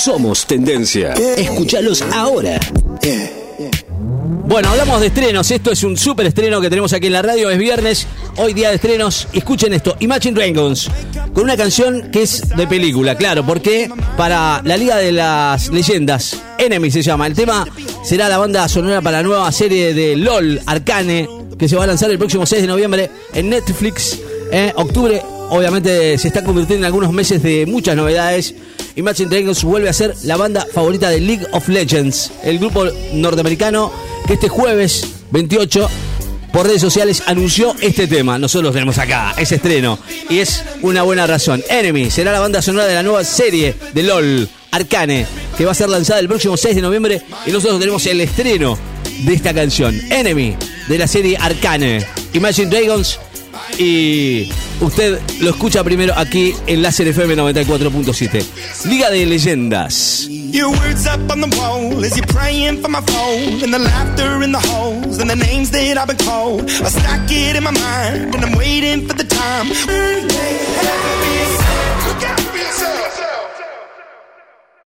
somos tendencia. Escúchalos ahora. Bueno, hablamos de estrenos. Esto es un súper estreno que tenemos aquí en la radio. Es viernes, hoy día de estrenos. Escuchen esto: Imagine Dragons. Con una canción que es de película, claro, porque para la Liga de las Leyendas, Enemy se llama. El tema será la banda sonora para la nueva serie de LOL Arcane, que se va a lanzar el próximo 6 de noviembre en Netflix. En octubre, obviamente, se está convirtiendo en algunos meses de muchas novedades. Imagine Dragons vuelve a ser la banda favorita de League of Legends, el grupo norteamericano que este jueves 28 por redes sociales anunció este tema. Nosotros lo tenemos acá, ese estreno. Y es una buena razón. Enemy será la banda sonora de la nueva serie de LOL, Arcane, que va a ser lanzada el próximo 6 de noviembre. Y nosotros tenemos el estreno de esta canción. Enemy, de la serie Arcane. Imagine Dragons. Y usted lo escucha primero aquí en Láser FM 94.7. Liga de Leyendas. Words up on the